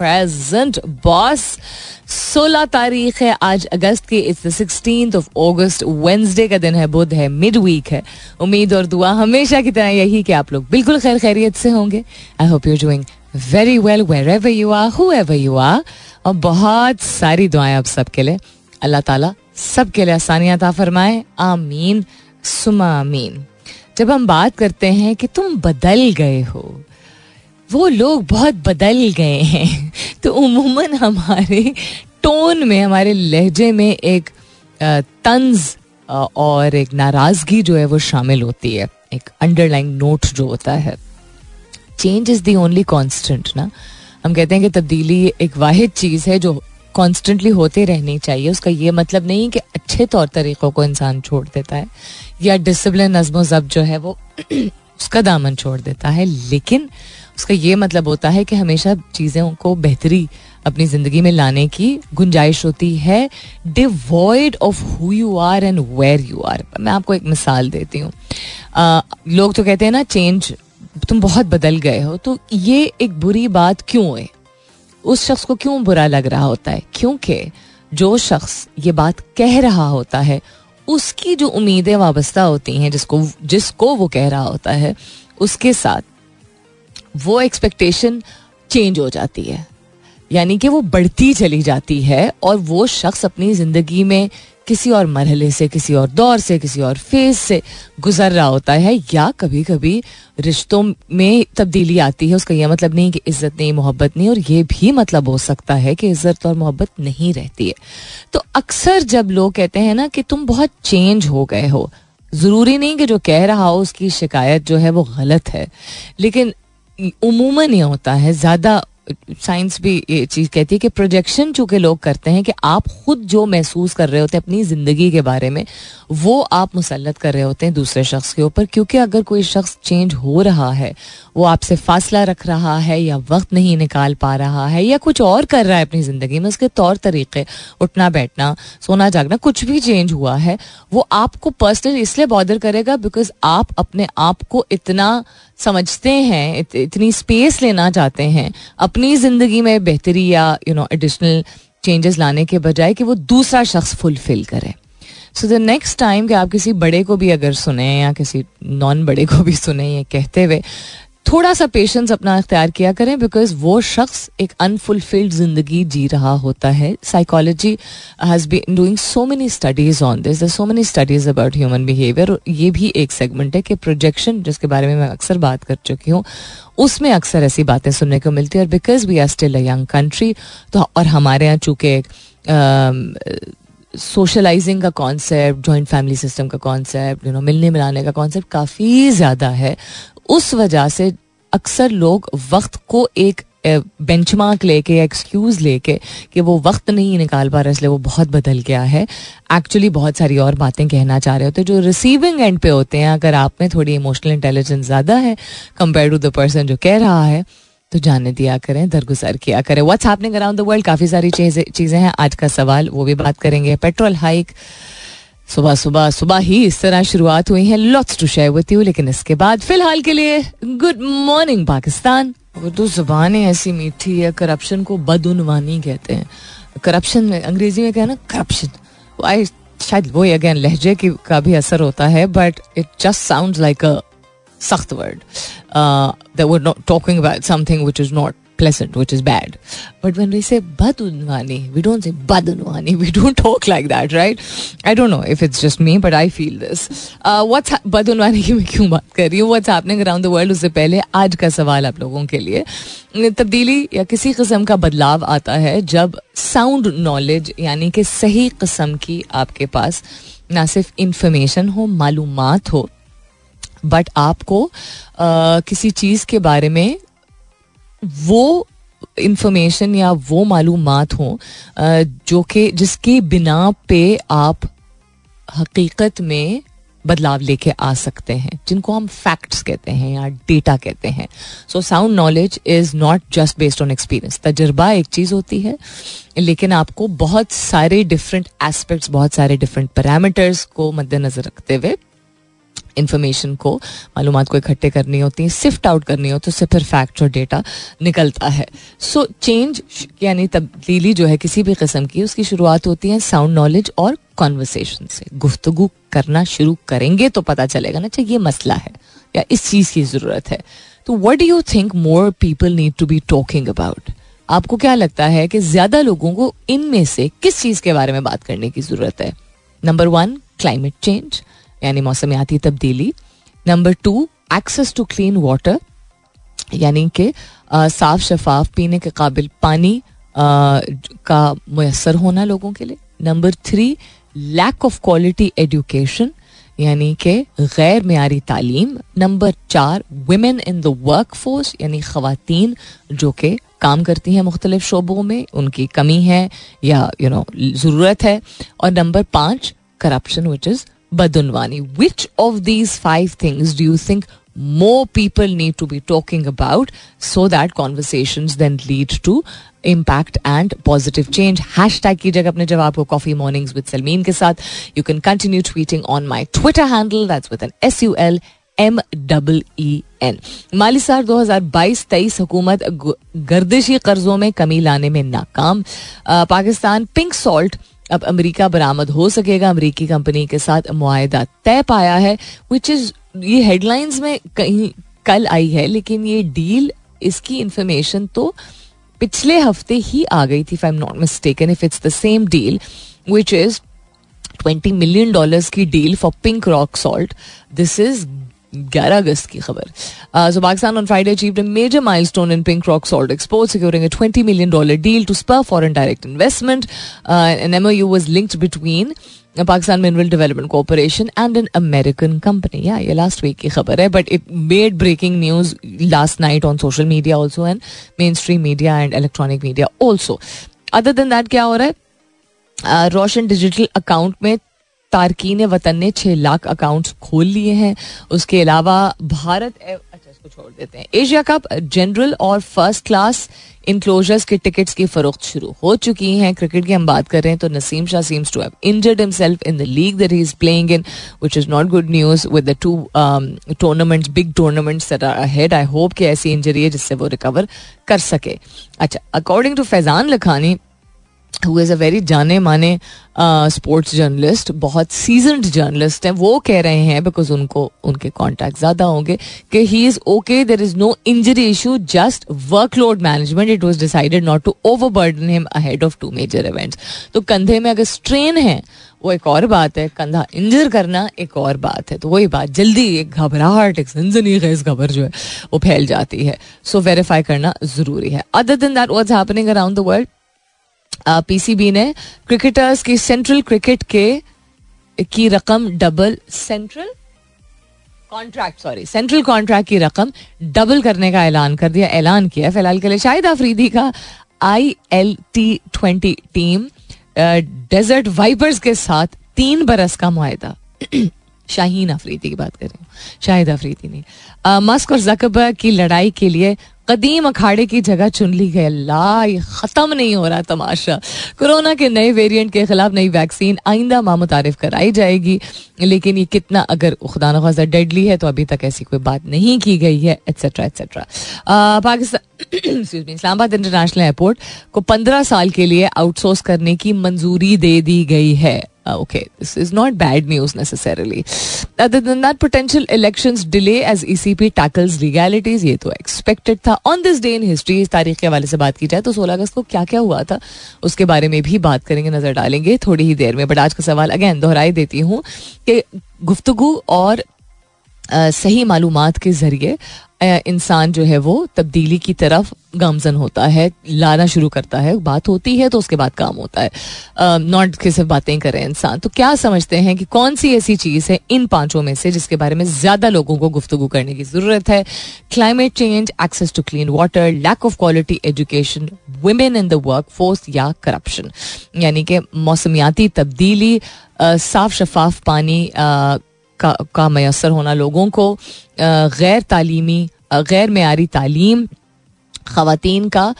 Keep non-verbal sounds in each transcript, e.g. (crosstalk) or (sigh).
Present boss 16 तारीख है, आज अगस्त की it's the sixteen of August Wednesday का दिन है, बुध है मिड वीक है। उम्मीद और दुआ हमेशा की तरह यही कि आप लोग बिल्कुल खैर खैरियत से होंगे। I hope you doing very well wherever you are whoever you are और बहुत सारी दुआएँ आप सबके लिए। अल्लाह ताला सबके लिए आसानियात फरमाए। आमीन, सुमा आमीन। जब हम बात करते हैं कि तुम बदल गए हो वो लोग बहुत बदल गए हैं। (laughs) तो उमूमन हमारे टोन में, हमारे लहजे में एक तंज और एक नाराज़गी जो है वो शामिल होती है। एक अंडरलाइन नोट जो होता है। Change is the only constant ना? हम कहते हैं कि तब्दीली एक वाहिद चीज़ है जो कॉन्स्टेंटली होते रहनी चाहिए। उसका ये मतलब नहीं कि अच्छे तौर तरीक़ों को इंसान छोड़ देता है, या डिसिप्लिन नज्म ज़ब जो है वो (clears throat) उसका दामन छोड़ देता है। लेकिन उसका ये मतलब होता है कि हमेशा चीज़ों को बेहतरी अपनी ज़िंदगी में लाने की गुंजाइश होती है। Devoid of who you are and where you are मैं आपको एक मिसाल देती हूँ। लोग तो कहते हैं ना चेंज तुम बहुत बदल गए हो तो ये एक बुरी बात क्यों है? उस शख्स को क्यों बुरा लग रहा होता है? क्योंकि जो शख्स ये बात कह रहा होता है, उसकी जो उम्मीदें वाबस्ता होती हैं, जिसको जिसको वो कह रहा होता है, उसके साथ वो एक्सपेक्टेशन चेंज हो जाती है। यानी कि वो बढ़ती चली जाती है और वो शख्स अपनी ज़िंदगी में किसी और मरहले से, किसी और दौर से, किसी और फ़ेज़ से गुजर रहा होता है या कभी कभी रिश्तों में तब्दीली आती है, उसका यह मतलब नहीं कि इज़्ज़त नहीं, मोहब्बत नहीं, और ये भी मतलब हो सकता है कि इज़्ज़त और मोहब्बत नहीं रहती है। तो अक्सर जब लोग कहते हैं ना कि तुम बहुत चेंज हो गए हो, ज़रूरी नहीं कि जो कह रहा हो उसकी शिकायत जो है वो गलत है, लेकिन उमूमन ये होता है, ज़्यादा साइंस भी ये चीज़ कहती है कि प्रोजेक्शन चूँकि लोग करते हैं कि आप खुद जो महसूस कर रहे होते हैं अपनी ज़िंदगी के बारे में, वो आप मुसलत कर रहे होते हैं दूसरे शख्स के ऊपर। क्योंकि अगर कोई शख्स चेंज हो रहा है, वो आपसे फासला रख रहा है या वक्त नहीं निकाल पा रहा है या कुछ और कर रहा है अपनी ज़िंदगी में, उसके तौर तरीके, उठना, बैठना, सोना, जागना, कुछ भी चेंज हुआ है, वो आपको पर्सनली इसलिए बॉर्डर करेगा बिकॉज़ आप अपने आप को इतना समझते हैं इत, इतनी स्पेस लेना चाहते हैं अपनी ज़िंदगी में बेहतरी या यू नो एडिशनल चेंजेस लाने के बजाय कि वो दूसरा शख्स फुलफिल करे। सो द नेक्स्ट टाइम कि आप किसी बड़े को भी अगर सुने या किसी नॉन बड़े को भी सुने ये कहते हुए थोड़ा सा पेशेंस अपना अख्तियार किया करें बिकॉज़ वो शख्स एक अनफुलफिल्ड ज़िंदगी जी रहा होता है। Psychology has been doing so many studies on this so many studies about human behaviour और ये भी एक सेगमेंट है कि प्रोजेक्शन जिसके बारे में मैं अक्सर बात कर चुकी हूँ, उसमें अक्सर ऐसी बातें सुनने को मिलती है। और because we are still a young country तो और हमारे यहाँ चूँकि सोशलाइजिंग का कॉन्सेप्ट जॉइंट फैमिली सिस्टम का कॉन्सेप्ट यू नो मिलने मिलाने का कॉन्सेप्ट काफ़ी ज़्यादा है। उस वजह से अक्सर लोग वक्त को एक बेंच मार्क लेके एक्सक्यूज लेके कि वो वक्त नहीं निकाल पा रहा, इसलिए वो बहुत बदल गया है। एक्चुअली बहुत सारी और बातें कहना चाह रहे होते हैं जो रिसीविंग एंड पे होते हैं। अगर आप में थोड़ी इमोशनल इंटेलिजेंस ज़्यादा है कंपेयर टू द पर्सन जो कह रहा है तो जाने दिया करें, दरगुजर किया करें। What's happening around the world काफ़ी सारी चीज़ें हैं। आज का सवाल, वो भी बात करेंगे। पेट्रोल हाइक सुबह सुबह सुबह ही इस तरह शुरुआत हुई है lots to share with you लेकिन इसके बाद फ़िलहाल के लिए गुड मॉर्निंग पाकिस्तान। उर्दू ज़ुबान ऐसी मीठी है करप्शन को बदउनवानी कहते हैं। करप्शन में, अंग्रेज़ी में कहना करप्शन आई शायद वो अगेन लहजे की, का भी असर होता है but it just sound like a सख्त word that we're not talking about something which is not pleasant, which is bad. But when we say badunwani, we don't say badunwani. We don't talk like that, right? I don't know if it's just me, but I feel this. Uh, what's ha- badunwani की मैं क्यों बात कर रही हूँ What's happening around the world उससे पहले आज का सवाल आप लोगों के लिए तब्दीली या किसी किस्म का बदलाव आता है जब साउंड नॉलेज यानी कि सही किस्म की आपके पास ना सिर्फ़ इंफॉर्मेशन हो मालूमात हो बट आपको आ, किसी चीज़ के बारे में वो इंफॉर्मेशन या वो मालूम हों जो कि जिसकी बिना पे आप हकीकत में बदलाव लेके आ सकते हैं, जिनको हम फैक्ट्स कहते हैं या डेटा कहते हैं। So sound knowledge is not just based on experience तजर्बा एक चीज़ होती है, लेकिन आपको बहुत सारे डिफरेंट एस्पेक्ट्स बहुत सारे डिफरेंट पैरामीटर्स को मद्देनजर रखते हुए इन्फॉर्मेशन को मालूम को इकट्ठे करनी होती है सिफ्ट आउट करनी हो तो उससे फिर फैक्ट और डेटा निकलता है। सो चेंज यानी तब्दीली जो है किसी भी किस्म की, उसकी शुरुआत होती है साउंड नॉलेज और कॉन्वर्सेशन से। गुफ्तगु करना शुरू करेंगे तो पता चलेगा ना अच्छा ये मसला है या इस चीज़ की ज़रूरत है। तो what do you think more people need to be talking about आपको क्या लगता है कि ज़्यादा लोगों को इनमें से किस चीज़ के बारे में बात करने की ज़रूरत है? नंबर वन क्लाइमेट चेंज यानी मौसमियाती तब्दीली। Number two access to clean water यानी कि साफ़ शफाफ पीने के काबिल पानी आ, का मैसर होना लोगों के लिए। Number three lack of quality education यानी कि गैर मीरी तालीम। नंबर चार women in the work force यानी खातन जो कि काम करती हैं मुख्तलिफ़ शोबों में उनकी कमी है या यू नो ज़रूरत है। और नंबर पाँच corruption which is Badunwani. Which of these five things do you think more people need to be talking about so that conversations then lead to impact and positive change hashtag कीजिएगा अपने जवाब को coffee mornings with Salmeen के साथ you can continue tweeting on my Twitter handle that's with an S U L M double E N माली साल 2022-23 हुकूमत गर्दिशी कर्जों में कमी लाने में नाकाम पाकिस्तान पिंक सॉल्ट अब अमेरिका बरामद हो सकेगा। अमरीकी कंपनी के साथ मुआदा तय पाया है विच इज़ ये हेडलाइंस में कहीं कल आई है, लेकिन ये डील इसकी इंफॉर्मेशन तो पिछले हफ़्ते ही आ गई थी I am not mistaken if it's the same deal which is twenty million dollars की deal for pink rock salt this is ग्यारह अगस्त की खबर। So Pakistan on Friday achieved a major milestone in pink rock salt export securing a 20 million dollar deal to spur foreign direct investment an MOU was linked between Pakistan mineral development corporation and an American company या ये last week की खबर है but it made breaking news last night on social media also and mainstream media and electronic media also other than that क्या हो रहा है? Roshan digital account में तारकीन वतन ने छः लाख अकाउंट्स खोल लिए हैं। उसके अलावा भारत अच्छा इसको छोड़ देते हैं। एशिया कप जनरल और फ़र्स्ट क्लास इनक्लोजर्स के टिकट्स की फरोख्त शुरू हो चुकी हैं। क्रिकेट की हम बात कर रहे हैं तो Naseem Shah seems to have injured himself in the league that he is playing in which is not good news with the two tournaments big tournaments that are ahead I hope कि ऐसी injury है जिससे वो recover कर सके। अच्छा according to Faizan Lakhani who is a very जाने माने स्पोर्ट्स जर्नलिस्ट बहुत सीजनड जर्नलिस्ट हैं वो कह रहे हैं बिकॉज़ उनको उनके कॉन्टैक्ट ज़्यादा होंगे कि he is okay there is no injury issue just workload management it was decided not to overburden him ahead of two major events तो कंधे में अगर स्ट्रेन है वो एक और बात है कंधा इंजर करना एक और बात है तो वही बात जल्दी एक घबराहट एक सनसनी इस खबर जो है वो फैल जाती है। सो so, वेरीफाई करना ज़रूरी है। Other than that was happening around the world PCB ने क्रिकेटर्स की सेंट्रल क्रिकेट के की रकम double central contract sorry central contract की रकम डबल करने का ऐलान कर दिया, ऐलान किया फ़िलहाल के लिए शाहिद अफरीदी का I L T twenty team Desert Vipers के साथ तीन बरस का मुआदा (clears throat) शाहीन अफरीदी की बात कर रही हूँ, शाहिद अफरीदी ने। मस्क और जकबर की लड़ाई के लिए कदीम अखाड़े की जगह चुन ली गई। अल्लाह ख़त्म नहीं हो रहा तमाशा। कोरोना के नए वेरिएंट के खिलाफ नई वैक्सीन आइंदा मामुतारफ कराई जाएगी। लेकिन ये कितना अगर खुदा नखाजा डेडली है तो अभी तक ऐसी कोई बात नहीं की गई है etcetera etcetera Pakistan Islamabad international airport को पंद्रह साल के लिए आउटसोर्स करने की मंजूरी दे दी गई है। Okay this is not bad news necessarily potential election delay as E C P tackles legalities ये तो एक्सपेक्टेड था on this day in history इस तारीख के हवाले से बात की जाए तो सोलह अगस्त को क्या क्या हुआ था? उसके बारे में भी बात करेंगे, नज़र डालेंगे थोड़ी ही देर में। बट आज का सवाल अगेन दोहराई देती हूँ कि गुफ्तु और सही मालूम के ज़रिए इंसान जो है वो तब्दीली की तरफ़ गामजन होता है, लाना शुरू करता है। बात होती है तो उसके बाद काम होता है। नॉट कि सिर्फ़ बातें करें इंसान। तो क्या समझते हैं कि कौन सी ऐसी चीज़ है इन पाँचों में से जिसके बारे में ज़्यादा लोगों को गुफ्तु करने की ज़रूरत है? Climate change access to clean water lack of quality education women in the workforce या करप्शन यानी कि मौसमियाती तब्दीली साफ़ शफाफ पानी का, का मैसर होना लोगों को गैर तालीमी गैर मैारी तालीम खातन का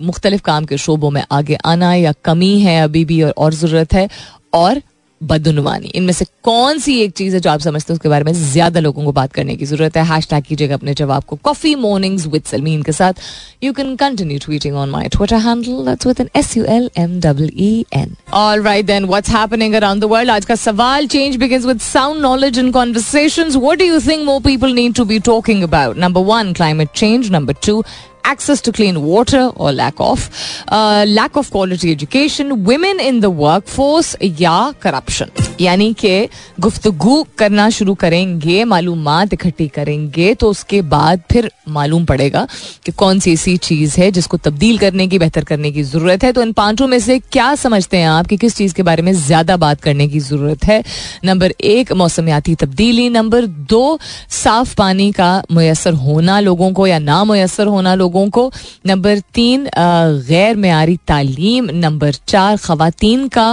मुख्तलिफ़ काम के शोबों में आगे आना या कमी है अभी भी और, और ज़रूरत है। और बदनवानी। इनमें से कौन सी एक चीज़ है जो आप समझते हैं उसके बारे में ज़्यादा लोगों को बात करने की ज़रूरत है? हैश टैग कीजिएगा अपने जवाब को। कॉफ़ी मॉर्निंग्स विद सलमीन के साथ। You can continue tweeting on my Twitter handle with N S U L M W E N all right then what's happening around the world आज का सवाल change begins with sound knowledge in conversations what do you think more people need to be talking about number one climate change number two access to clean water or lack of, uh, lack of quality education, women in the workforce या corruption यानी कि गुफ्तगु करना शुरू करेंगे मालूम इकट्ठी करेंगे तो उसके बाद फिर मालूम पड़ेगा कि कौन सी ऐसी चीज़ है जिसको तब्दील करने की बेहतर करने की ज़रूरत है तो इन पाँचों में से क्या समझते हैं आप कि किस चीज़ के बारे में ज़्यादा बात करने की ज़रूरत है नंबर एक मौसमियाती तब्दीली नंबर दो साफ़ पानी का मैसर होना लोगों को या ना मैसर होना लोगों लोगों को नंबर तीन गैर मैारी तालीम नंबर चार खातन का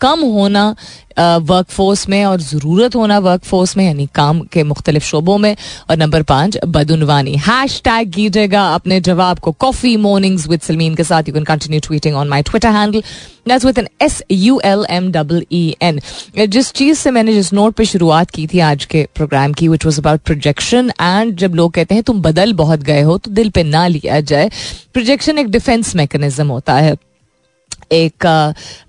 कम होना वर्क फोर्स में और ज़रूरत होना वर्क फोर्स में, यानी काम के मुख्तलिफ़ शोबों में। और नंबर पाँच, बदनवानी। हैश टैग कीजिएगा अपने जवाब को। कॉफ़ी मॉर्निंग्स विद सलमीन के साथ। You can continue tweeting on my Twitter handle that's with N S U L M double E N जिस चीज़ से मैंने जिस नोट पर शुरुआत की थी आज के प्रोग्राम की which was about projection and जब लोग कहते हैं, तुम बदल बहुत गए हो तो दिल पे ना लिया जाए। प्रोजेक्शन एक डिफेंस मैकेनिज्म होता है। एक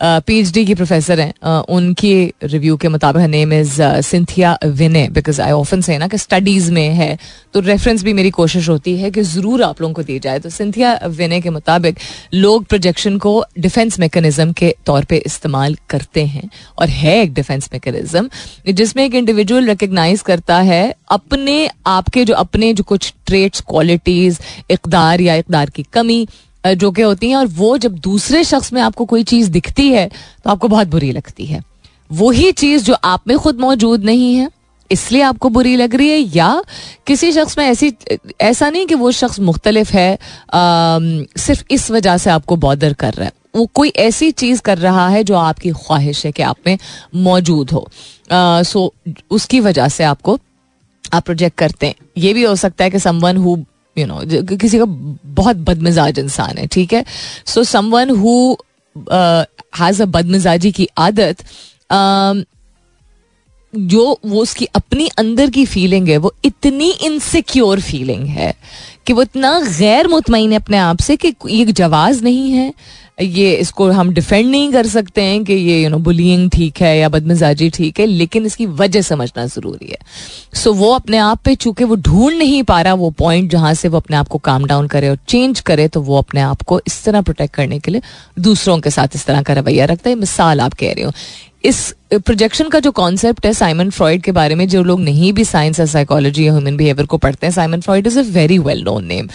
पीएचडी की प्रोफेसर हैं। उनकी रिव्यू के मुताबिक name is Cynthia Vinney because I often say ना कि स्टडीज़ में है तो रेफरेंस भी मेरी कोशिश होती है कि ज़रूर आप लोगों को दी जाए। तो सिंथिया विने के मुताबिक लोग प्रोजेक्शन को डिफेंस मेकनिज़म के तौर पर इस्तेमाल करते हैं और है एक डिफेंस मेकनिज़म जिसमें एक इंडिविजुअल रिकग्नाइज करता है अपने, आपके जो, अपने जो कुछ ट्रेट्स क्वालिटीज़ इकदार या इकदार की कमी जो कि होती हैं और वो जब दूसरे शख्स में आपको कोई चीज़ दिखती है तो आपको बहुत बुरी लगती है। वही चीज़ जो आप में खुद मौजूद नहीं है इसलिए आपको बुरी लग रही है या किसी शख्स में ऐसी ऐसा नहीं कि वो शख्स मुख्तलिफ़ है आ, सिर्फ़ इस वजह से आपको बॉदर कर रहा है। वो कोई ऐसी चीज़ कर रहा है जो आपकी ख्वाहिश है कि आप में मौजूद हो। आ, सो उसकी वजह से आपको आप प्रोजेक्ट करते हैं। ये भी हो सकता है कि समवन हु यू नो किसी का बहुत बदमिजाज इंसान है ठीक है? So someone who has a बदमिजाजी की आदत uh, जो वो उसकी अपनी अंदर की फीलिंग है वो इतनी इनसिक्योर फीलिंग है कि वो इतना गैर मुतमिन है अपने आप से कि ये जवाज नहीं है ये इसको हम डिफेंड नहीं कर सकते हैं कि ये यू नो बुलिंग ठीक है या बदमिजाजी ठीक है लेकिन इसकी वजह समझना ज़रूरी है। सो so, वो अपने आप पे चूँकि वो ढूंढ नहीं पा रहा वो पॉइंट जहाँ से वो अपने आप को काम डाउन करे और चेंज करे तो वो अपने आप को इस तरह प्रोटेक्ट करने के लिए दूसरों के साथ इस तरह का रवैया रखता है। मिसाल आप कह रहे हो। इस प्रोजेक्शन का जो कॉन्सेप्ट है साइमन फ्रॉइड के बारे में जो लोग नहीं भी साइंस या साइकोलॉजी या ह्यूमन बिहेवियर को पढ़ते हैं Simon Freud is a very well known name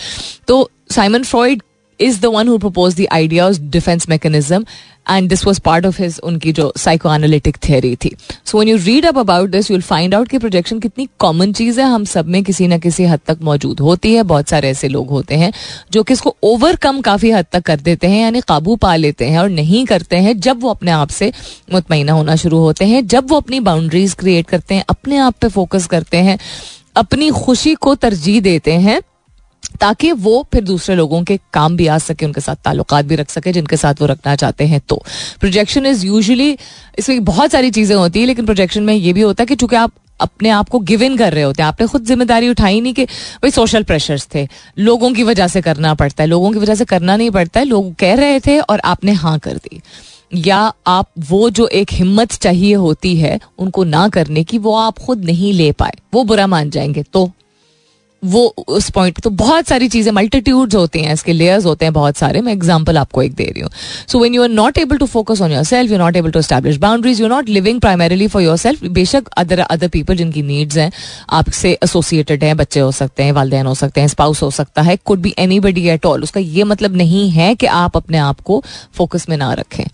तो Simon Freud is the one who propose the idea defense mechanism, and this was part of his, उनकी जो psychoanalytic theory थी. So when you read up about this you'll find out कि projection कितनी common चीज़ है. हम सब में किसी ना किसी हद तक मौजूद होती है. बहुत सारे ऐसे लोग होते हैं जो कि इसको ओवरकम काफ़ी हद तक कर देते हैं, यानी काबू पा लेते हैं और नहीं करते हैं जब वो अपने आप से मुतमिना होना शुरू होते हैं, जब वो अपनी बाउंड्रीज क्रिएट करते हैं, अपने आप पे फोकस करते हैं, अपनी खुशी को तरजीह देते हैं ताकि वो फिर दूसरे लोगों के काम भी आ सके, उनके साथ ताल्लुक भी रख सके, जिनके साथ वो रखना चाहते हैं तो। प्रोजेक्शन इज़ यूजली इसमें बहुत सारी चीज़ें होती है, लेकिन प्रोजेक्शन में ये भी होता है कि चूँकि आप अपने आप को गिव इन कर रहे होते हैं, आपने खुद ज़िम्मेदारी उठाई नहीं कि भाई सोशल प्रेशर्स थे, लोगों की वजह से करना पड़ता है, लोगों की वजह से करना नहीं पड़ता है, लोग कह रहे थे और आपने हाँ कर दी। या आप वो जो एक हिम्मत चाहिए होती है, उनको ना करने की वो आप खुद नहीं ले पाए, वो बुरा मान जाएँगे तो वो उस पॉइंट तो बहुत सारी चीज़ें मल्टीट्यूड्स होती हैं, इसके लेयर्स होते हैं बहुत सारे। मैं एग्जांपल आपको एक दे रही हूँ। So when you are not able to focus on yourself you not able to establish boundaries you not living primarily for yourself बेशक अदर अदर पीपल जिनकी नीड्स हैं, आपसे एसोसिएटेड हैं, बच्चे हो सकते हैं, वालदेन हो सकते हैं स्पाउस हो सकता है could be anybody at all उसका ये मतलब नहीं है कि आप अपने आप को फोकस में ना रखें।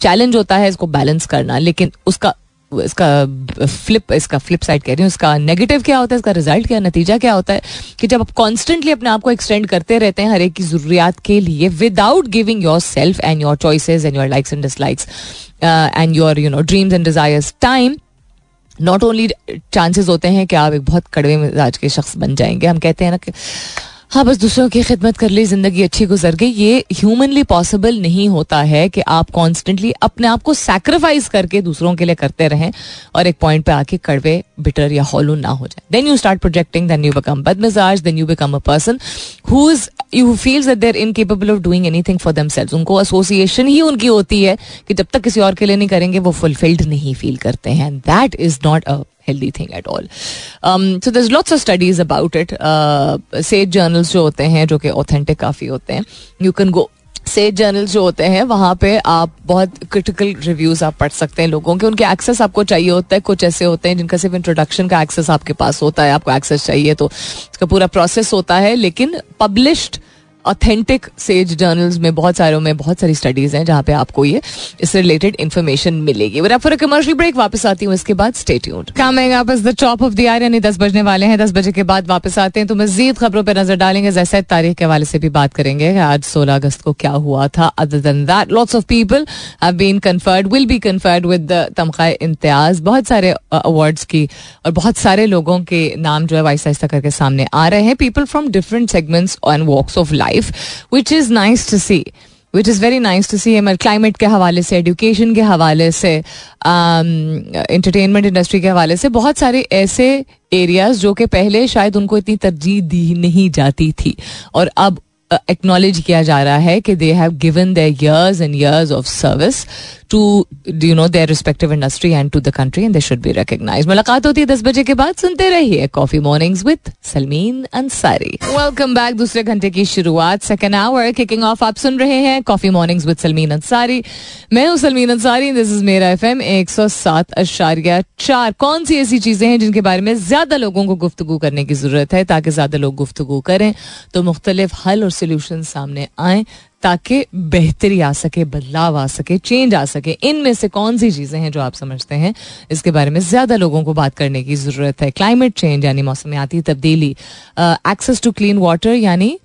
चैलेंज होता है इसको बैलेंस करना, लेकिन उसका इसका फ्लिप इसका फ्लिप साइड कह रही हूँ, इसका नेगेटिव क्या होता है, इसका रिज़ल्ट क्या, नतीजा क्या होता है? कि जब आप कॉन्स्टेंटली अपने आप को एक्सटेंड करते रहते हैं हर एक की जरूरियात के लिए without giving yourself and your choices and your likes and dislikes and your you know dreams and desires time not only chances होते हैं कि आप एक बहुत कड़वे मिजाज के शख्स बन जाएँगे। हम कहते हैं ना कि हाँ बस दूसरों की खिदमत कर ली, ज़िंदगी अच्छी गुजर गई। ये ह्यूमनली पॉसिबल नहीं होता है कि आप कॉन्स्टेंटली अपने आप को सेक्रीफाइस करके दूसरों के लिए करते रहें और एक पॉइंट पे आके कड़वे बिटर या हॉलो ना हो जाए। Then you start projecting then you become बद मिजाज then you become a person who is you feels that there incapable of doing anything for themselves उनको एसोसिएशन ही उनकी होती है कि जब तक किसी और के लिए नहीं करेंगे, वो फुलफिल्ड नहीं फील करते हैं। That is not a at all. Um, so there's lots of studies about it. Uh, sage journals जो होते हैं जो कि authentic काफ़ी होते हैं you can go Sage journals जो होते हैं वहाँ पे आप बहुत क्रिटिकल रिव्यूज़ आप पढ़ सकते हैं लोगों के उनके एक्सेस आपको चाहिए होता है कुछ ऐसे होते हैं जिनका सिर्फ़ इंट्रोडक्शन का एक्सेस आपके पास होता है आपको एक्सेस चाहिए तो उसका पूरा प्रोसेस होता है लेकिन पब्लिश्ड ऑथेंटिक सेज जर्नल्स में बहुत सारों में बहुत सारी स्टडीज़ हैं जहाँ पे आपको ये इससे रिलेटेड इन्फॉर्मेशन मिलेगी। बट फॉर कमर्शियल ब्रेक वापस आती हूँ, इसके बाद stay tuned coming up is the top of the hour यानी दस बजने वाले हैं। दस बजे के बाद वापस आते हैं तो मजीद खबरों पर नज़र डालेंगे। जैसे तारीख के हवाले से भी बात करेंगे आज सोलह अगस्त को क्या हुआ था। Other than that lots of people have been conferred will be conferred with Tamgha Imtiaz. बहुत सारे अवार्ड्स की और बहुत सारे लोगों के नाम जो है वाइस आहिस्ता करके सामने आ रहे हैं। People from different segments and walks of life life which is nice to see which is very nice to see हमारे क्लाइमेट के हवाले से एडुकेशन के हवाले से इंटरटेनमेंट um, इंडस्ट्री के हवाले से बहुत सारे ऐसे एरियाज़ जो कि पहले शायद उनको इतनी तरजीह दी नहीं जाती थी। और अब एक्नॉलेज किया जा रहा है कि they have given their years and years of service to you know their respective industry and to the country and they should be recognise मुलाकात होती है दस बजे के बाद, सुनते रहिए coffee mornings with Salmeen Ansari welcome back दूसरे घंटे की शुरुआत सेकेंड आवर किकिंग ऑफ़ आप सुन रहे हैं coffee mornings with Salmeen Ansari मैं हूँ सलमीन अंसारी दिस इज़ मेरा एफ़ एम एक सौ सात अशारिया चार। कौन सी ऐसी चीज़ें हैं जिनके बारे में ज़्यादा लोगों को गुफ्तगु करने की ज़रूरत है? ताकि ज़्यादा लोग गुफ्तगु करें तो मुख्तलिफ़ हल और सोल्यूशन सामने आए ताकि बेहतरी आ सके, बदलाव आ सके चेंज आ सके। इनमें से कौन सी चीज़ें हैं जो आप समझते हैं? इसके बारे में ज़्यादा लोगों को बात करने की ज़रूरत है। क्लाइमेट चेंज यानी मौसमियाती तब्दीली। एक्सेस टू क्लीन वाटर यानी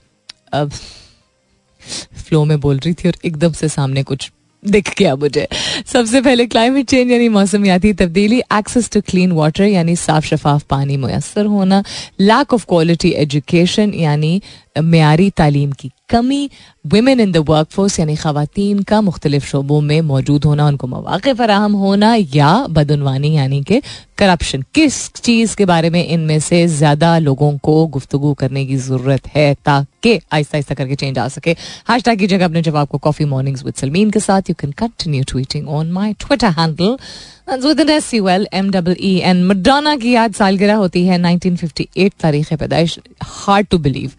फ्लो में बोल रही थी और एकदम से सामने कुछ दिख गया मुझे। सबसे पहले क्लाइमेट चेंज यानी मौसमियाती तब्दीली। एक्सेस टू क्लीन वाटर यानी साफ़ शफाफ पानी, मैसर होना। लैक ऑफ़ क्वालिटी एजुकेशन यानी मैारी तालीम की कमी women in the work force यानी खातन का मुख्तलिफ़ शोबों में मौजूद होना उनको मौाक़ फराहम होना या बदनवानी यानी कि करप्शन किस चीज़ के बारे में इनमें से ज़्यादा लोगों को गुफ्तु करने की ज़रूरत है ताकि आहिस्ता आहिस्ता करके चेंज आ सके हैश टैग कीजिएगा अपने जवाब को कॉफ़ी मॉर्निंग्स विद सलमीन के साथ you can continue tweeting on my Twitter handle Madonna की आज सालगिरह होती है 1958 तारीख पैदाइश हार्ड टू बिलीव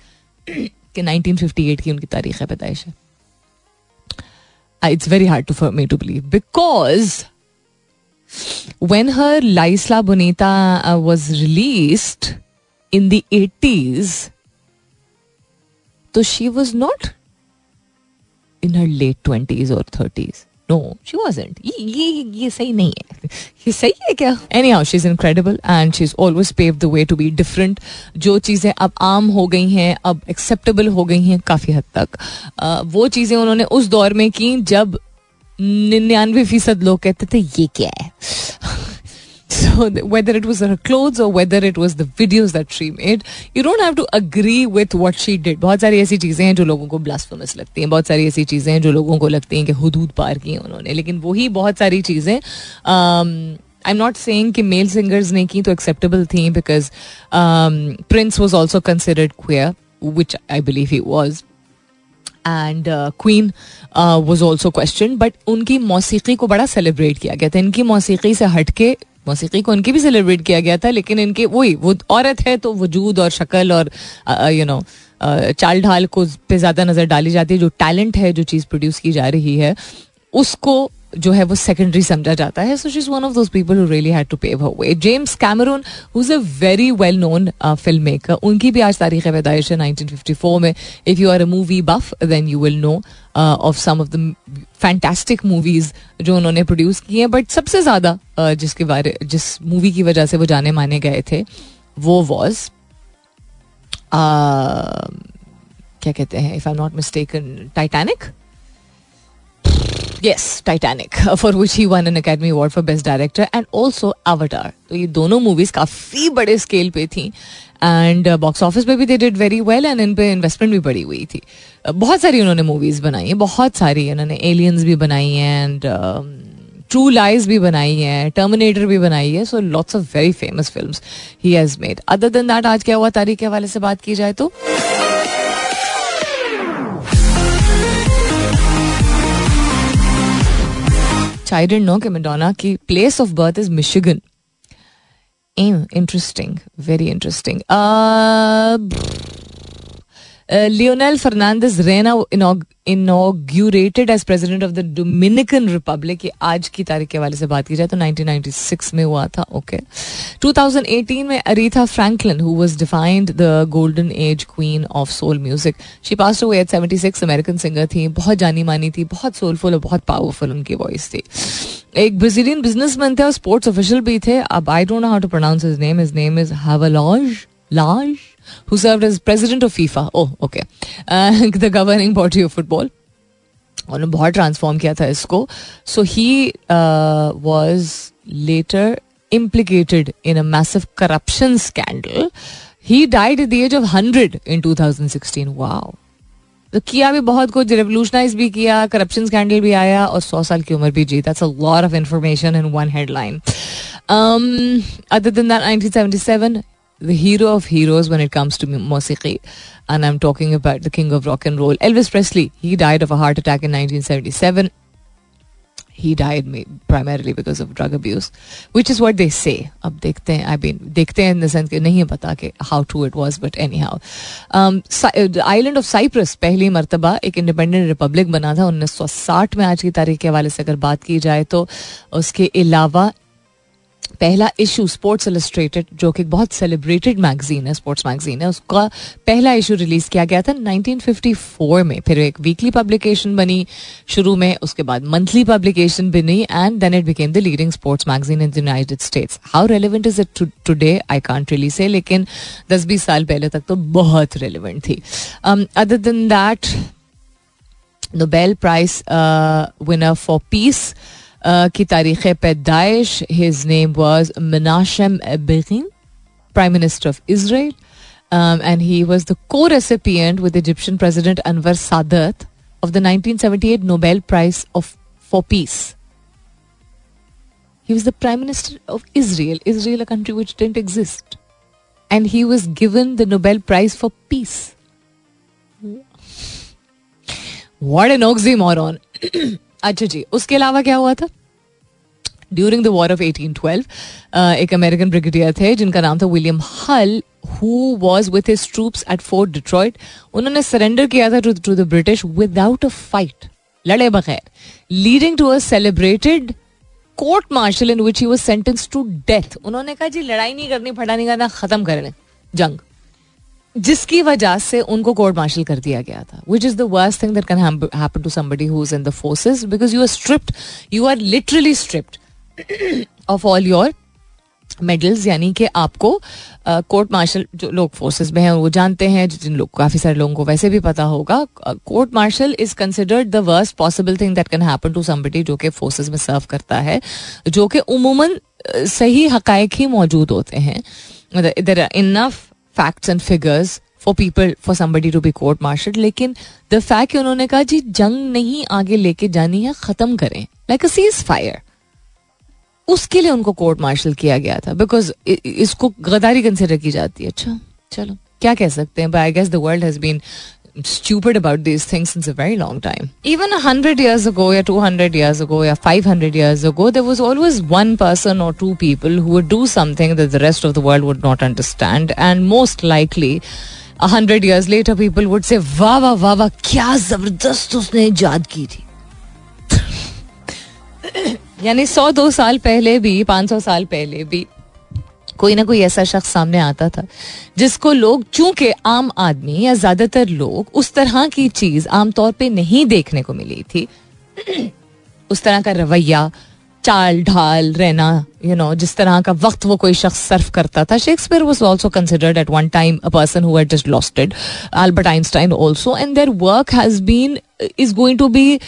कि 1958 की उनकी तारीख है पैदाइश है it's very hard to for me to believe because Laisla Bonita uh, was released in the 80s, so she was not in her late 20s or 30s. No she wasn't ये ये सही नहीं है ये सही है क्या anyhow she is incredible and she is always pave the way to be different जो चीज़ें अब आम हो गई हैं अब एक्सेप्टेबल हो गई हैं काफ़ी हद तक। uh, वो चीज़ें उन्होंने उस दौर में की जब निन्यानवे फ़ीसद लोग कहते थे ये क्या है? So whether it was her clothes or whether it was the videos that she made, you don't have to agree with what she did. बहुत सारी ऐसी चीज़ें हैं जो लोगों को ब्लास्फेमस लगती हैं। बहुत सारी ऐसी चीज़ें हैं जो लोगों को लगती हैं कि हदूद पार की उन्होंने। लेकिन वही बहुत सारी चीज़ें आई एम नॉट सेइंग कि मेल सिंगर्स ने की तो एक्सेप्टेबल थी because Prince was also considered queer which I believe he was and Queen was also question but उनकी मौसीकी को बड़ा सेलिब्रेट किया गया था। इनकी मौसीकी से हट के मौसीकी को उनकी भी सेलिब्रेट किया गया था, लेकिन इनके, वही, वो औरत है तो वजूद और शक्ल और यू नो चाल ढाल को पे ज़्यादा नज़र डाली जाती है, जो टैलेंट है, जो चीज़ प्रोड्यूस की जा रही है, उसको जो है वो सेकेंडरी समझा जाता है. So she is one of those people who really had to pave her way James Cameron who is a very well known film maker उनकी भी आज तारीख पैदाइश है 1954 में. If you are a movie buff then you will know of some of the fantastic movies जो उन्होंने produce की हैं. बट सबसे ज़्यादा uh, जिसके बारे जिस मूवी की वजह से वो जाने माने गए थे वो वॉज़ uh, क्या कहते हैं if I not mistaken Titanic yes, Titanic for which he won an Academy Award for Best Director and also Avatar. तो ये दोनों मूवीज़ काफ़ी बड़े स्केल पे थी एंड बॉक्स ऑफ़िस पे भी they did very well and in पे इन्वेस्टमेंट भी बड़ी हुई थी. बहुत सारी उन्होंने मूवीज़ बनाई हैं, बहुत सारी उन्होंने एलियंस भी बनाई हैं एंड ट्रू लाइज भी बनाई है टर्मिनेटर भी बनाई है so lots of very famous film he has made other than that आज क्या हुआ? तारीख के हवाले से बात की जाए तो? I didn't know कि मेडोना की place of birth is Michigan interesting very interesting uh, Lionel Fernandez Reyna inaugurated as president of the Dominican Republic आज की तारीख के वाले से बात की जाए तो 1996 में हुआ था ओके okay. 2018 में Aretha Franklin who was defined the golden age queen of soul music she pass away at 76 American singer थी, बहुत जानी मानी थी, बहुत सोलफुल और बहुत पावरफुल उनकी वॉइस थी. एक ब्राजीलियन बिजनेसमैन थे और स्पोर्ट्स ऑफिशियल भी थे. अब I don't know how to pronounce his name his name is Havelodge Lodge who served as president of FIFA. Oh, okay. Uh, (laughs) the governing body of football. उन्होंने बहुत transform किया था इसको so he was later implicated in a massive corruption scandal. He died at the age of 100 in 2016. Wow. तो किया भी बहुत कुछ रेवोल्यूशनाइज भी किया करप्शन स्कैंडल भी आया और सौ साल की उम्र भी जी that's a lot of information in one headline other than that 1977 the hero of heroes when it comes to musiqi. And I'm talking about the king of rock and roll, Elvis Presley. He died of a heart attack in 1977. He died primarily because of drug abuse, which is what they say. अब देखते हैं I mean देखते हैं in the sense कि नहीं पता कि how true it was, but anyhow. Um, the island of Cyprus पहली मर्तबा एक इंडिपेंडेंट रिपब्लिक बना था 1960 में आज की तारीख के हवाले से अगर बात की जाए तो उसके अलावा पहला इशू स्पोर्ट्स इलस्ट्रेटेड जो कि बहुत सेलिब्रेटेड मैगजीन है स्पोर्ट्स मैगजीन है, उसका पहला इशू रिलीज़ किया गया था 1954 में। फिर एक वीकली पब्लिकेशन बनी शुरू में, उसके बाद मंथली पब्लिकेशन बनी and then it became the leading sports magazine in the United States how relevant is it today I can't really say लेकिन दस बीस साल पहले तक तो बहुत रेलिवेंट थी। Other than that Nobel prize winner for peace की तारीख पैदाइश his name was Menachem Begin prime minister of Israel and he was the co recipient with Egyptian president Anwar Sadat of the 1978 Nobel Prize of for Peace. He was the Prime Minister of Israel, Israel, a country which didn't exist. And he was given the Nobel Prize for Peace. What an oxymoron. (clears throat) अच्छा जी, उसके अलावा क्या हुआ था? During the war of 1812 एक American brigadier थे, जिनका नाम था William Hull who was with his troops at Fort Detroit उन्होंने सरेंडर किया था to the British without a fight लड़े बगैर। Leading to a celebrated court martial in which he was sentence to death उन्होंने कहा, जी, लड़ाई नहीं करनी फटा नहीं करना खत्म कर जंग। जिसकी वजह से उनको कोर्ट मार्शल कर दिया गया था which is the worst thing that can happen to somebody who is in the forces because you are stripped you are literally stripped of all your medals यानी कि आपको कोर्ट मार्शल जो लोग forces में हैं, वो जानते हैं, जिन लोग, काफ़ी सारे लोगों को वैसे भी पता होगा court martial is considered the worst possible thing that can happen to somebody जो कि फोर्सेस में सर्व करता है, जो कि उमूमन सही हकायक ही मौजूद होते हैं। There are enough facts and figures for people for somebody to be court martial लेकिन द फैक्ट उन्होंने कहा जी, जंग नहीं आगे लेके जानी है, खत्म करें. लाइक अ सीज फायर उसके लिए उनको कोर्ट मार्शल किया गया था बिकॉज़ इसको गद्दारी कंसिडर की जाती है। अच्छा चलो, क्या कह सकते हैं? I guess the world has been stupid about these things since a very long time. Even a hundred years ago, or two hundred years ago, or five hundred years ago, there was always one person or two people who would do something that the rest of the world would not understand, and most likely. A hundred years later, people would say, "वाह वाह वाह वाह क्या जबरदस्त उसने ईजाद की थी." यानी सौ दो साल पहले भी पांच सौ साल पहले भी कोई ना कोई ऐसा शख्स सामने आता था, जिसको लोग, चूँकि आम आदमी या ज़्यादातर लोग उस तरह की चीज़ आमतौर पे नहीं देखने को मिली थी, उस तरह का रवैया, चाल ढाल रहना यू नो जिस तरह का वक्त वो कोई शख्स सर्व करता था Shakespeare was also considered at one time a person who just losted Albert Einstein also and their work has been is going to be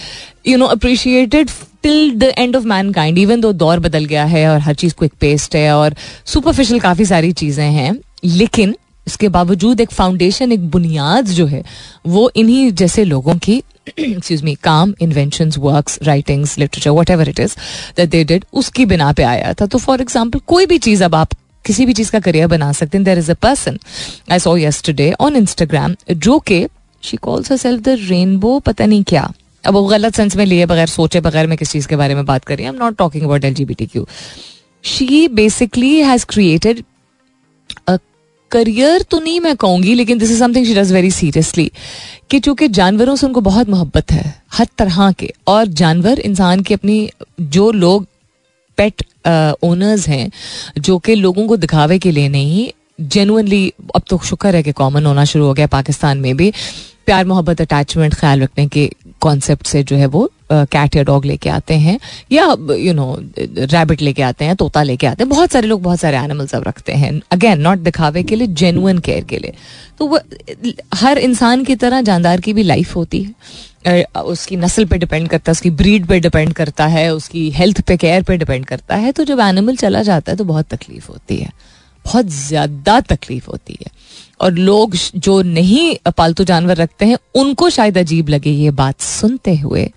you know appreciated till the end of mankind even though दौर बदल गया है और हर चीज़ quick paced है और superficial काफ़ी सारी चीज़ें हैं लेकिन इसके बावजूद एक फाउंडेशन एक बुनियाद जो है वो इन्हीं जैसे लोगों की एक्सक्यूज मी काम invention work writings literature whatever it is that they did उसकी बिना पे आया था तो फॉर एग्ज़ाम्पल कोई भी चीज़ अब आप किसी भी चीज़ का करियर बना सकते हैं there is a person I saw yesterday on Instagram जो के she calls herself the rainbow पता नहीं क्या अब वो गलत सेंस में लिए बगैर सोचे, बगैर मैं किस चीज़ के बारे में बात कर रही हूँ। Am not talking about L G B T Q she basically has created career तो नहीं मैं कहूँगी, लेकिन this is something she does very seriously कि चूँकि जानवरों से उनको बहुत मोहब्बत है, हर तरह के, और जानवर इंसान की अपनी, जो लोग पेट ओनर्स हैं, जो कि लोगों को दिखावे के लिए नहीं जेनुअनली अब तो शुक्र है कि कॉमन होना शुरू हो गया पाकिस्तान में भी, प्यार मोहब्बत अटैचमेंट ख्याल रखने के कॉन्सेप्ट से जो है वो कैट या डॉग लेके आते हैं, या यू नो रैबिट लेके आते हैं, तोता लेके आते हैं, बहुत सारे लोग बहुत सारे एनिमल्स अब रखते हैं। अगेन नॉट दिखावे के लिए जेनुअन केयर के लिए। तो वो, हर इंसान की तरह जानदार की भी लाइफ होती है। उसकी नस्ल पे डिपेंड करता है, उसकी ब्रीड पे डिपेंड करता है, उसकी हेल्थ पे केयर पे डिपेंड करता है तो जब एनिमल चला जाता है तो बहुत तकलीफ़ होती है। बहुत ज़्यादा तकलीफ़ होती है। और लोग जो नहीं पालतू जानवर रखते हैं, उनको शायद अजीब लगे ये बात सुनते हुए।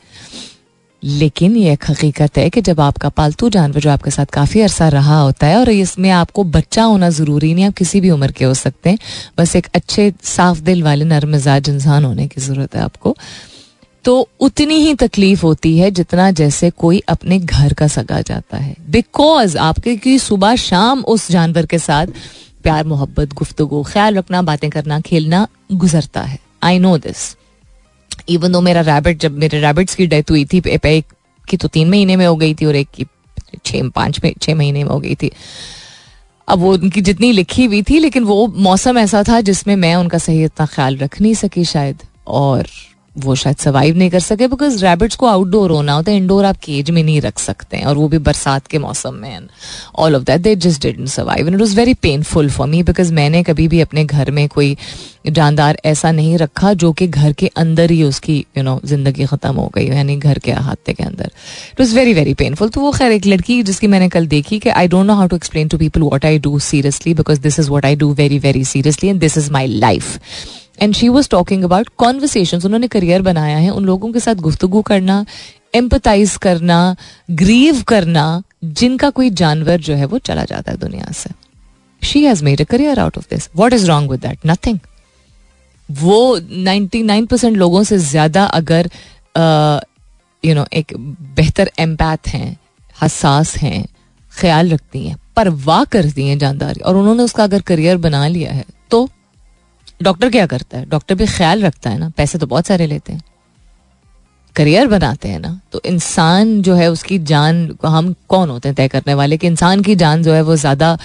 लेकिन ये एक हकीकत है कि जब आपका पालतू जानवर जो आपके साथ काफ़ी अरसा रहा होता है, और इसमें आपको बच्चा होना ज़रूरी नहीं, आप किसी भी उम्र के हो सकते हैं। बस एक अच्छे, साफ़ दिल वाले, नरम मिजाज इंसान होने की ज़रूरत है आपको। तो उतनी ही तकलीफ़ होती है जितना जैसे कोई अपने घर का सगा जाता है। बिकॉज़ आपके की सुबह शाम उस जानवर के साथ प्यार, मोहब्बत, गुफ्तगु, ख्याल रखना, बातें करना, खेलना गुजरता है। I know this even though मेरा रैबिट जब मेरे रैबिट्स की डेथ हुई थी एक की तो तीन महीने में हो गई थी और एक की छः पाँच में छः महीने में हो गई थी। अब वो उनकी जितनी लिखी हुई थी, लेकिन वो मौसम ऐसा था जिसमें मैं उनका सही इतना ख्याल रख नहीं सकी शायद। और वो शायद सर्वाइव नहीं कर सके बिकॉज़ रैबिट्स को आउटडोर होना होता है इंडोर आप केज में नहीं रख सकते हैं और वो भी बरसात के मौसम में all of that they just didn't survive and it was very painful for me because मैंने कभी भी अपने घर में कोई जानदार ऐसा नहीं रखा जो कि घर के अंदर ही उसकी यू नो ज़िंदगी खत्म हो गई यानी घर के अहाते के अंदर। It was very very painful तो वो खैर एक लड़की जिसकी मैंने कल देखी कि I don't know how to explain to people what I do seriously because this is what I do very very seriously and this is my life and she was talking about conversation उन्होंने career बनाया है। उन लोगों के साथ गुफ्तगु करना एम्पताइज करना ग्रीव करना, जिनका कोई जानवर जो है वो चला जाता है दुनिया से। She has made a career out of this what is wrong with that nothing वो 99 परसेंट लोगों से ज़्यादा अगर यू नो एक बेहतर एम्पैथ हैं, हसास हैं, ख्याल रखती हैं, परवाह करती हैं जानदारी। और उन्होंने उसका अगर करियर बना लिया है डॉक्टर क्या करता है? डॉक्टर भी ख्याल रखता है ना? पैसे तो बहुत सारे लेते हैं। करियर बनाते हैं ना? तो इंसान जो है उसकी जान हम कौन होते हैं तय करने वाले? कि इंसान की जान जो है वो ज़्यादा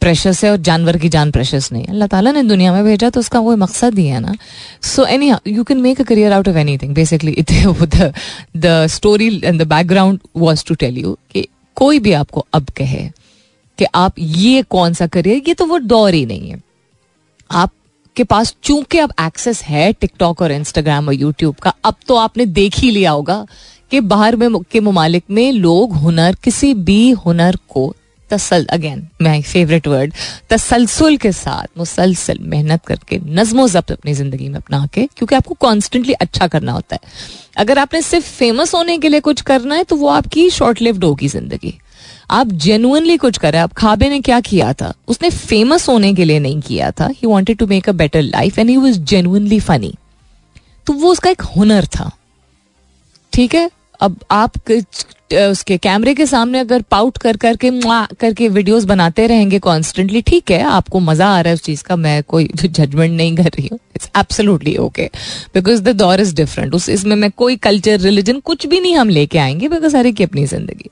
प्रेशस है और जानवर की जान प्रेशस नहीं है। अल्लाह ताला ने दुनिया में भेजा तो उसका कोई मकसद ही है ना? So any you can make a career out of anything basically the story and the background was to tell you कि कोई भी आपको अब कहे कि आप ये कौन सा करियर ये तो वो दौर ही नहीं है। आप के पास चूँकि अब एक्सेस है टिकटॉक और इंस्टाग्राम और यूट्यूब का, अब तो आपने देख ही लिया होगा कि बाहर में के ममालिक में लोग हुनर, किसी भी हुनर को तसल अगेन माई फेवरेट वर्ड तसलसल के साथ मुसलसल मेहनत करके, नज्मो जब्त अपनी ज़िंदगी में अपना के, क्योंकि आपको कॉन्स्टेंटली अच्छा करना होता है। अगर आपने सिर्फ़ फ़ेमस होने के लिए कुछ करना है तो वो आपकी शॉर्ट लिव्ड होगी ज़िंदगी। आप जेनुअनली कुछ करें। आप खाबे ने क्या किया था? उसने फ़ेमस होने के लिए नहीं किया था। He wanted to make a better life and he was genuinely funny तो वो उसका एक हुनर था। ठीक है? अब आप उसके कैमरे के सामने अगर पाउट कर, करके करके वीडियोस बनाते रहेंगे कॉन्स्टेंटली ठीक है? आपको मज़ा आ रहा है उस चीज़ का। मैं कोई (laughs) जजमेंट नहीं कर रही हूँ। It's absolutely okay because the दौर इज़ डिफरेंट उस, इसमें मैं कोई कल्चर रिलीजन कुछ भी नहीं हम लेके आएँगे बिकॉज़ हर एक की अपनी ज़िंदगी।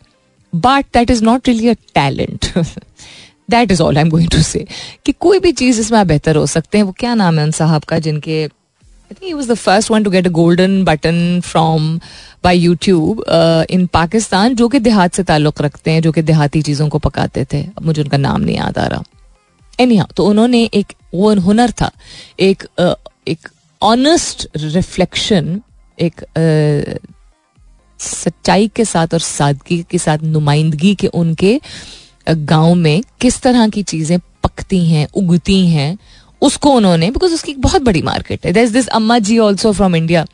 But that is not really a talent that is all I am going to say कि कोई भी चीज़ इसमें आप बेहतर हो सकते हैं वो क्या नाम है उन साहब का जिनके he was the first one to get a golden button from by YouTube uh, in Pakistan जो कि देहात से ताल्लुक रखते हैं जो कि देहाती चीज़ों को पकाते थे। अब मुझे उनका नाम नहीं याद आ रहा। एनी हाँ तो उन्होंने एक वो हुनर था। एक uh, एक ऑनेस्ट रिफ्लेक्शन एक uh, सच्चाई के साथ और सादगी के साथ, नुमाइंदगी के उनके गाँव में किस तरह की चीज़ें पकती हैं, उगती हैं, उसको उन्होंने बिकॉज़ उसकी एक बहुत बड़ी मार्केट है। This Amma ji also from India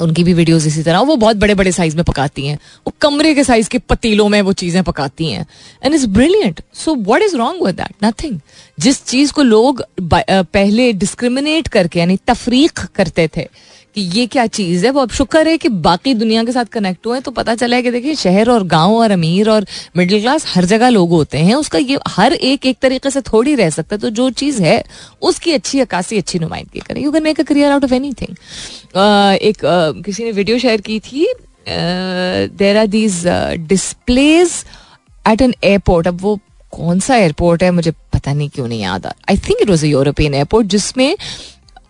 उनकी भी वीडियोस इसी तरह, वो बहुत बड़े बड़े साइज़ में पकाती हैं। वो कमरे के साइज़ के पतीलों में वो चीज़ें पकाती हैं। And is brilliant so what is wrong with that nothing जिस चीज़ को लोग पहले डिस्क्रिमिनेट करके, यानी तफरीक करते थे कि ये क्या चीज़ है? वो अब शुक्र है कि बाकी दुनिया के साथ कनेक्ट हुए तो पता चला है कि देखिए शहर और गाँव और अमीर और मिडिल क्लास हर जगह लोग होते हैं। उसका ये हर एक एक तरीके से थोड़ी रह सकता है। तो जो चीज़ है उसकी अच्छी अक्सी अच्छी नुमाइंदगी करें। You can make a career out of anything एक uh, किसी ने वीडियो शेयर की थी there are these displays at an airport अब वो कौन सा एयरपोर्ट है मुझे पता नहीं क्यों नहीं याद I think it was a European airport जिसमें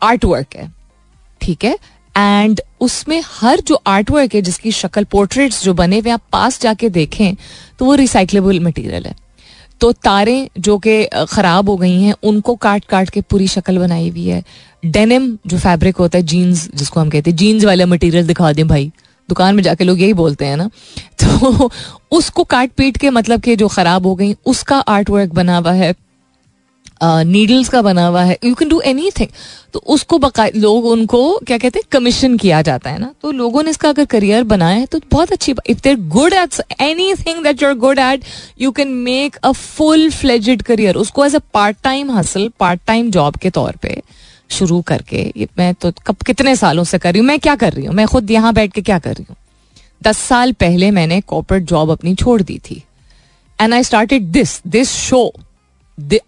आर्ट वर्क है। ठीक है? एंड उसमें हर जो आर्ट वर्क है, जिसकी शक्ल पोर्ट्रेट्स जो बने हुए आप पास जाके देखें तो वो रिसाइकलेबल मटेरियल है। तो तारें जो कि ख़राब हो गई हैं, उनको काट काट के पूरी शक्ल बनाई हुई है। डेनिम जो फैब्रिक होता है जीन्स जिसको हम कहते हैं जीन्स वाला मटेरियल दिखा दें भाई। दुकान में जाके लोग यही बोलते हैं ना। (laughs) तो उसको काट पीट के मतलब कि जो ख़राब हो गई, उसका आर्ट वर्क बना हुआ है। नीडल्स का बना हुआ है। You can do anything तो उसको बका लोग उनको, क्या कहते हैं कमीशन किया जाता है ना। तो लोगों ने इसका अगर करियर बनाया है तो बहुत अच्छी if they're good at anything that you're good at you can make a full fledged career उसको एज अ पार्ट टाइम हासिल पार्ट टाइम जॉब के तौर पर शुरू करके मैं तो कब, कितने सालों से कर रही हूँ? मैं क्या कर रही हूँ? मैं खुद यहाँ बैठ के क्या कर रही हूँ? दस साल पहले मैंने कॉर्पोरेट जॉब अपनी छोड़ दी थी। And I started this this show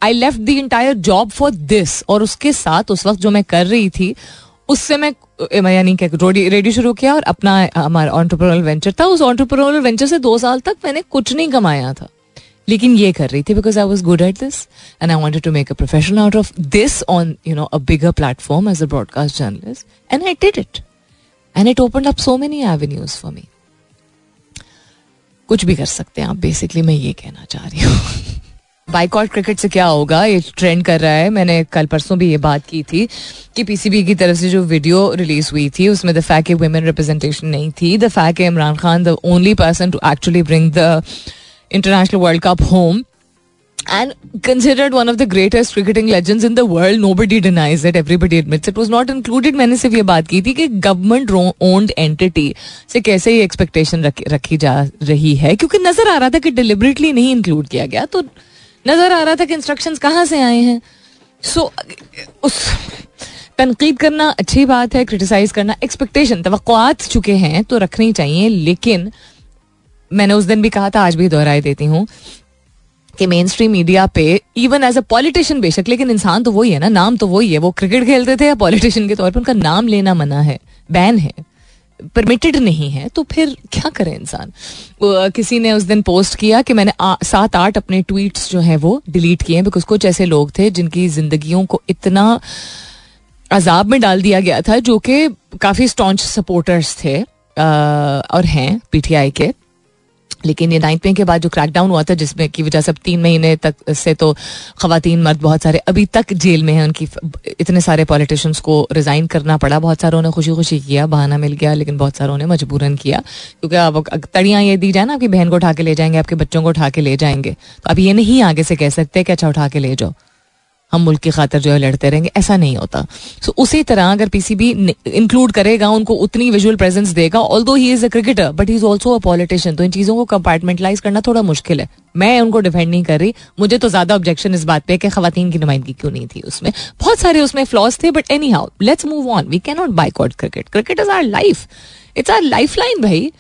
I left the entire job for this और उसके साथ, उस वक्त जो मैं कर रही थी, उससे मैं यानी क्या रेडियो शुरू किया और अपना हमारा ऑन्टरप्रनल वेंचर था। उस ऑन्टरप्रनल वेंचर से दो साल तक मैंने कुछ नहीं कमाया था। लेकिन ये कर रही थी because I was good at this and I wanted to make a profession out of this on you know a bigger platform as a broadcast journalist and I did it and it open up so many avenues for me कुछ भी कर सकते हैं आप basically मैं ये कहना चाह रही हूँ। (laughs) बाइकआउट क्रिकेट से क्या होगा ये ट्रेंड कर रहा है मैंने कल परसों भी ये बात की थी कि पीसीबी की तरफ़ से जो वीडियो रिलीज़ हुई थी, उसमें द फैक वुमेन रिप्रेजेंटेशन नहीं थी the fact Imran Khan the only person to actually bring the international world cup home and considered one of the greatest cricketing legends in the world. Nobody denies it. Everybody admits it. Was not included. मैंने सिर्फ़ ये बात की थी कि government owned entity से कैसे ये एक्सपेक्टेशन रखी जा रही है क्योंकि नज़र आ रहा था कि डिलिबरेटली नहीं इंक्लूड किया गया तो नज़र आ रहा था कि इंस्ट्रक्शन कहाँ से आए हैं। सो उस, तनकीद करना अच्छी बात है क्रिटिसाइज करना एक्सपेक्टेशन तो चुके हैं तो रखनी चाहिए, लेकिन मैंने उस दिन भी कहा था, आज भी दोहराई देती हूँ कि मेन स्ट्रीम मीडिया पे इवन एज अ पॉलिटिशियन बेशक, लेकिन इंसान तो वही है ना, नाम तो वही है, वो क्रिकेट खेलते थे या पॉलिटिशियन के तौर पर उनका नाम लेना मना है बैन है। परमिटेड नहीं है तो फिर क्या करे इंसान? किसी ने उस दिन पोस्ट किया कि मैंने सात आठ अपने ट्वीट्स जो हैं वो डिलीट किए हैं बिकॉज़ कुछ ऐसे लोग थे जिनकी जिंदगियों को इतना अजाब में डाल दिया गया था जो कि काफ़ी स्टॉन्च सपोर्टर्स थे आ, और हैं पीटीआई के। लेकिन ये नाइन्थ के बाद जो क्रैकडाउन हुआ था, जिसमें की वजह से अब तीन महीने तक से तो खातन मर्द बहुत सारे अभी तक जेल में हैं, उनकी इतने सारे पॉलिटिशियंस को रिजाइन करना पड़ा। बहुत सारों ने खुशी खुशी किया, बहाना मिल गया, लेकिन बहुत सारों ने मजबूरन किया। क्योंकि अब तड़ियाँ ये दी जाए ना, आपकी बहन को उठा के ले जाएँगे, आपके बच्चों को उठा के ले जाएँगे। तो अब ये नहीं आगे से कह सकते कि अच्छा उठा के ले जाओ। हम मुल्क की खातर जो है लड़ते रहेंगे। ऐसा नहीं होता। सो so, उसी तरह अगर पीसीबी इंक्लूड करेगा उनको उतनी विजुअल प्रेजेंस देगा although he is a cricketer but he is also a politician तो इन चीज़ों को कंपार्टमेंटलाइज करना थोड़ा मुश्किल है। मैं उनको डिफेंड नहीं कर रही। मुझे तो ज़्यादा ऑब्जेक्शन इस बात पे कि खातन की नुमाइंदगी क्यों नहीं थी उसमें। बहुत सारे उसमें फ्लॉज थे but anyhow let's move on we can not boycott cricket cricket is our life it's our lifeline भाई।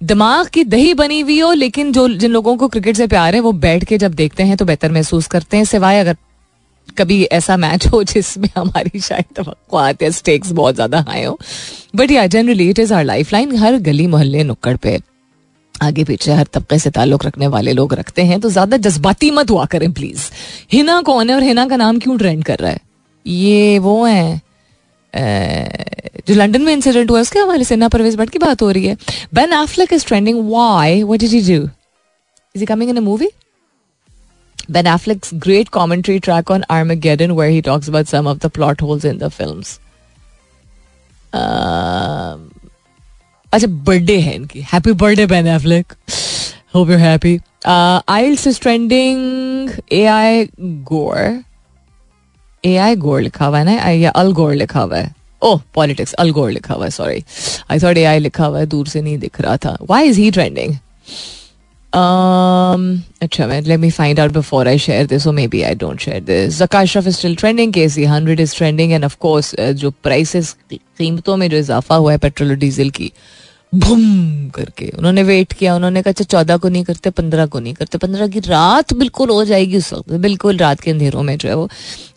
दिमाग की दही बनी हुई हो लेकिन जो जिन लोगों को क्रिकेट से प्यार है वो बैठ के जब देखते हैं तो बेहतर महसूस करते हैं। सिवाय अगर कभी ऐसा मैच हो जिसमें हमारी शायद तो स्टेक्स बहुत ज़्यादा हाई हो। But yeah generally it is our lifeline हर गली मोहल्ले नुक्कड़ पे आगे पीछे हर तबके से ताल्लुक रखने वाले लोग रखते हैं। तो ज़्यादा जज्बाती मत हुआ करें प्लीज़ हिना कौन है और हिना का नाम क्यों ट्रेंड कर रहा है? ये वो है जो लंदन में इंसिडेंट हुआ उसके हवाले से ना परवेज भट्ट की बात हो रही है। Ben Affleck is trending why what did you do is coming in a movie Ben Affleck's great commentary track on Armageddon, where he talks about some of the plot holes in the films. अच्छा birthday है इनकी happy birthday Ben Affleck hope you happy isles is trending A I Gore A I गोर लिखा हुआ है ना या अल गोर लिखा हुआ है ओह पॉलिटिक्स अल गोर लिखा हुआ है सॉरी आई थॉट ए आई लिखा हुआ है दूर से नहीं दिख रहा था why is he trending Um, let me find out before I share this, or maybe I don't share this. Zakashraf is still trending, KC 100 is trending, and of course, uh, जो prices कीमतों में जो इजाफा हुआ है petrol और diesel की भूम करके। उन्होंने वेट किया उन्होंने कहा अच्छा चौदह को नहीं करते पंद्रह को नहीं करते। पंद्रह की रात बिल्कुल हो जाएगी उस वक्त। बिल्कुल रात के अंधेरों में जो है वो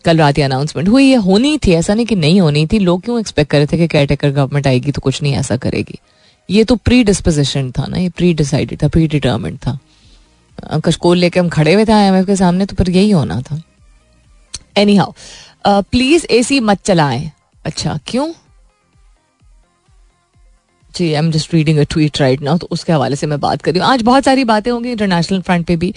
कल रात ही अनाउंसमेंट हुई है होनी थी ऐसा नहीं कि नहीं होनी थी। लोग क्यों एक्सपेक्ट कर रहे थे कि केयरटेकर गवर्नमेंट आएगी तो कुछ नहीं ऐसा करेगी। ये तो प्री डिस्पोजिशन था ना, ये प्री डिसाइडेड था प्री डिटर्मेंट था कशकोल लेके हम खड़े हुए थे आई के सामने तो फिर यही होना था। Anyhow please A C मत चलाएँ। अच्छा क्यों? जी I am just reading a tweet right now तो उसके हवाले से मैं बात कर रही हूँ। आज बहुत सारी बातें होंगी इंटरनेशनल फ्रंट पे भी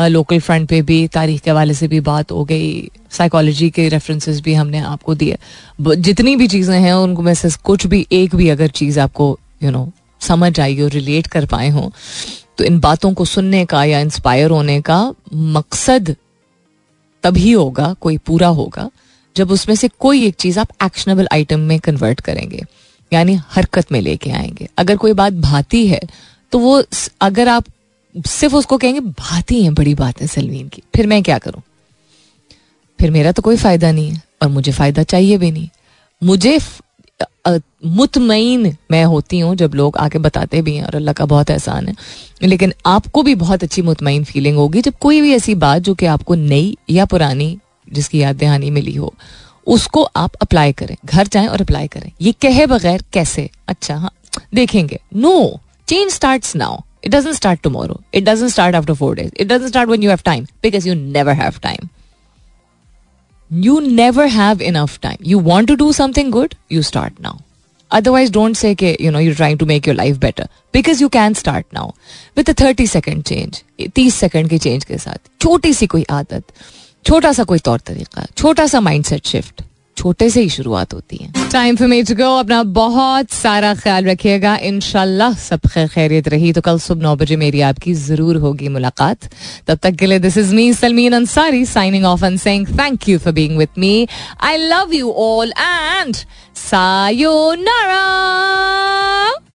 लोकल फ्रंट पे भी, तारीख के हवाले से भी बात हो गई साइकोलॉजी के रेफरेंसेस भी हमने आपको दिए। जितनी भी चीज़ें हैं उनको में से कुछ भी, एक भी अगर चीज़ आपको यू नो समझ आई हो रिलेट कर पाए हो तो इन बातों को सुनने का या इंस्पायर होने का मकसद तभी होगा, कोई पूरा होगा, जब उसमें से कोई एक चीज़ आप एक्शनेबल आइटम में कन्वर्ट करेंगे, यानी हरकत में लेके आएँगे। अगर कोई बात भाती है तो वो अगर आप सिर्फ़ उसको कहेंगे, भाती है बड़ी बात है सलमीन की, फिर मैं क्या करूँ? फिर मेरा तो कोई फ़ायदा नहीं है, और मुझे फ़ायदा चाहिए भी नहीं। मुझे मुतमईन मैं होती हूँ जब लोग आके बताते भी हैं और अल्लाह का बहुत एहसान है। लेकिन आपको भी बहुत अच्छी मुतमिन फीलिंग होगी जब कोई भी ऐसी बात जो कि आपको नई या पुरानी जिसकी याद दहानी मिली हो, उसको आप अप्लाई करें। घर जाएँ और अप्लाई करें। ये कहे बगैर कैसे? अच्छा हाँ देखेंगे। No change start now it doesn't start tomorrow it doesn't start after four days it doesn't start when you have time because you never have time you never have enough time you want to do something good you start now otherwise don't say you know you trying to make your life better because you can start now with thirty second change तीस second के change के साथ छोटी सी कोई आदत छोटा सा कोई तौर तरीका छोटा सा माइंड सेट शिफ्ट छोटे से ही शुरुआत होती है। Time for me to go अपना बहुत सारा ख्याल रखिएगा। इन सब खैर खैरियत रही। तो कल सुबह नौ बजे मेरी आपकी ज़रूर होगी मुलाकात। तब तक के लिए this is me Salmeen Ansari signing off and saying thank you for being with me I love you all and sayonara